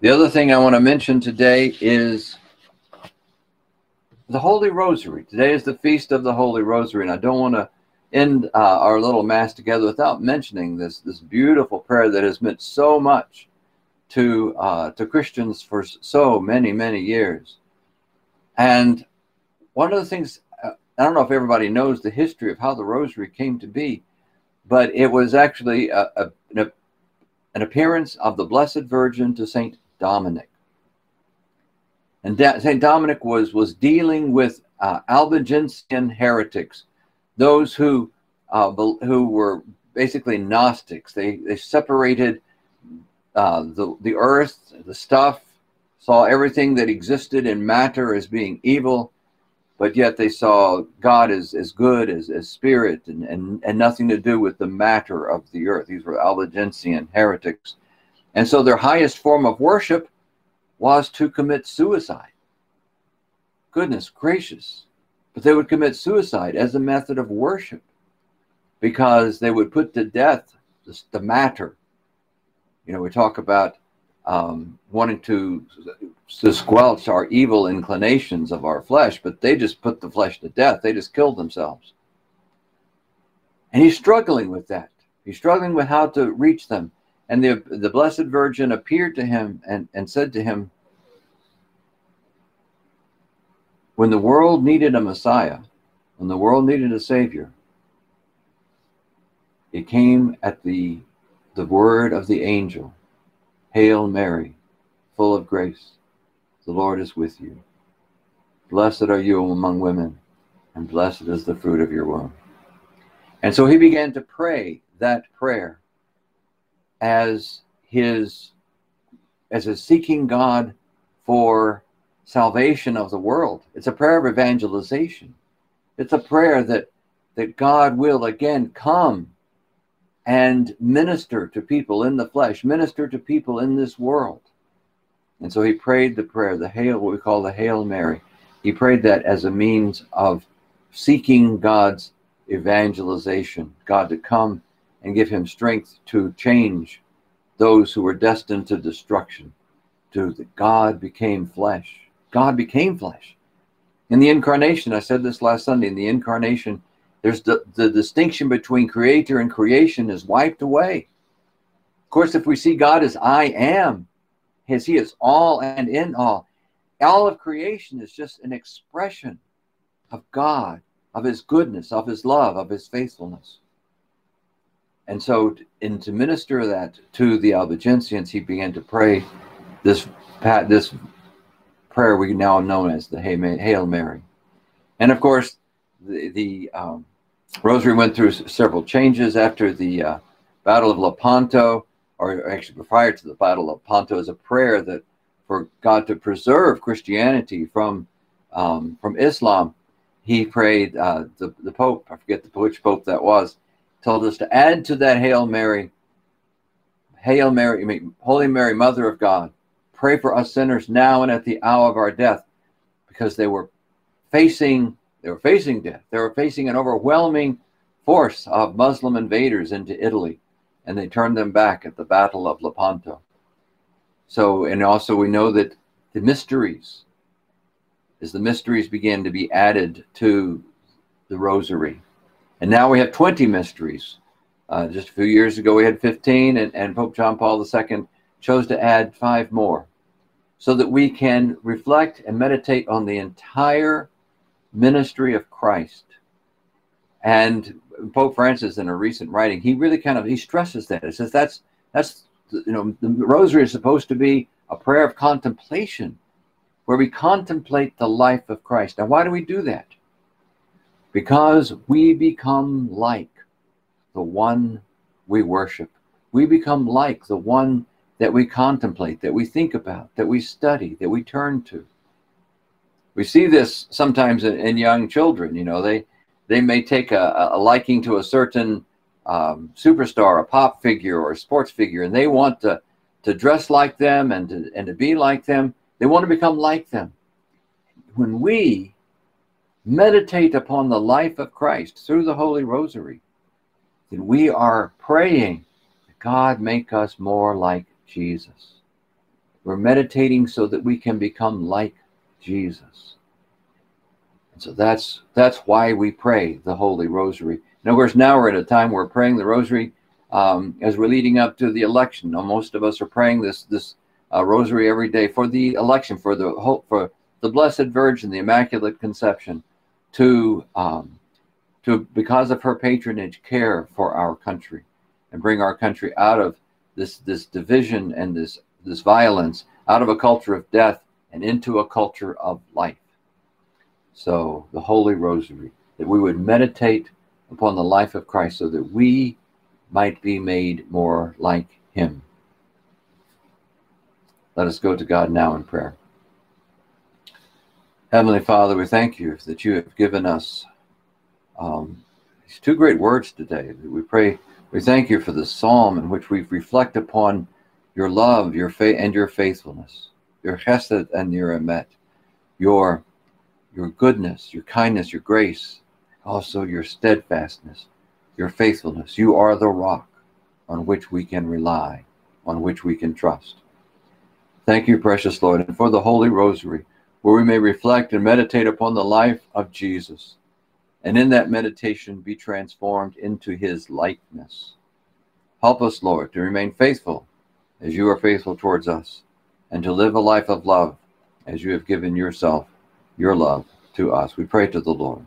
The other thing I want to mention today is the Holy Rosary. Today is the feast of the Holy Rosary, and I don't want to end uh, our little mass together without mentioning this this beautiful prayer that has meant so much to uh, to Christians for so many many years. And one of the things uh, I don't know if everybody knows the history of how the Rosary came to be, but it was actually a, a, an, an appearance of the Blessed Virgin to Saint Dominic. And St. Dominic was, was dealing with uh, Albigensian heretics, those who, uh, who were basically Gnostics. They, they separated uh, the, the earth, the stuff, saw everything that existed in matter as being evil, but yet they saw God as, as good, as, as spirit, and, and, and nothing to do with the matter of the earth. These were Albigensian heretics. And so their highest form of worship was to commit suicide. Goodness gracious. But they would commit suicide as a method of worship because they would put to death the matter. You know, we talk about um, wanting to, to squelch our evil inclinations of our flesh, but they just put the flesh to death. They just killed themselves. And he's struggling with that. He's struggling with how to reach them. And the, the Blessed Virgin appeared to him and, and said to him, When the world needed a Messiah, when the world needed a Savior, it came at the, the word of the angel Hail Mary, full of grace, the Lord is with you. Blessed are you among women, and blessed is the fruit of your womb. And so he began to pray that prayer as his as a seeking God for salvation of the world. It's a prayer of evangelization. It's a prayer that that God will again come and minister to people in the flesh, minister to people in this world. And so he prayed the prayer, the Hail, what we call the Hail Mary. He prayed that as a means of seeking God's evangelization, God to come and give him strength to change those who were destined to destruction. To that God became flesh. God became flesh. In the incarnation, I said this last Sunday, in the incarnation, there's the, the distinction between creator and creation is wiped away. Of course, if we see God as I am, as He is all and in all, all of creation is just an expression of God, of His goodness, of His love, of His faithfulness. And so, in to minister that to the Albigensians, he began to pray this this prayer we now know as the Hail Mary. And of course, the, the um, Rosary went through several changes after the uh, Battle of Lepanto, or actually prior to the Battle of Lepanto, as a prayer that for God to preserve Christianity from um, from Islam. He prayed uh, the the Pope. I forget the which Pope that was told us to add to that Hail Mary, Hail Mary, I mean, Holy Mary, Mother of God, pray for us sinners now and at the hour of our death, because they were facing they were facing death. They were facing an overwhelming force of Muslim invaders into Italy, and they turned them back at the Battle of Lepanto. So, and also we know that the mysteries, as the mysteries began to be added to the Rosary, and now we have 20 mysteries. Uh, just a few years ago, we had 15, and, and Pope John Paul II chose to add five more so that we can reflect and meditate on the entire ministry of Christ. And Pope Francis, in a recent writing, he really kind of he stresses that. He says that's that's you know the Rosary is supposed to be a prayer of contemplation, where we contemplate the life of Christ. Now, why do we do that? Because we become like the one we worship. We become like the one that we contemplate, that we think about, that we study, that we turn to. We see this sometimes in, in young children. You know, they they may take a, a liking to a certain um, superstar, a pop figure, or a sports figure, and they want to to dress like them and to and to be like them. They want to become like them. When we meditate upon the life of Christ through the Holy Rosary, then we are praying that God make us more like Jesus. We're meditating so that we can become like Jesus. And so that's that's why we pray the Holy Rosary. And of course, now we're at a time where we're praying the Rosary um, as we're leading up to the election. Now, most of us are praying this this uh, Rosary every day for the election, for the hope, for the Blessed Virgin, the Immaculate Conception, to um, to because of her patronage, care for our country, and bring our country out of this this division and this this violence, out of a culture of death and into a culture of life. So the Holy Rosary, that we would meditate upon the life of Christ, so that we might be made more like Him. Let us go to God now in prayer. Heavenly Father, we thank you that you have given us um, these two great words today. We pray, we thank you for the psalm in which we reflect upon your love, your faith, and your faithfulness, your chesed and your emet, your your goodness, your kindness, your grace, also your steadfastness, your faithfulness. You are the rock on which we can rely, on which we can trust. Thank you, precious Lord, and for the Holy Rosary, where we may reflect and meditate upon the life of Jesus, and in that meditation be transformed into his likeness. Help us, Lord, to remain faithful as you are faithful towards us, and to live a life of love as you have given yourself, your love, to us. We pray to the Lord.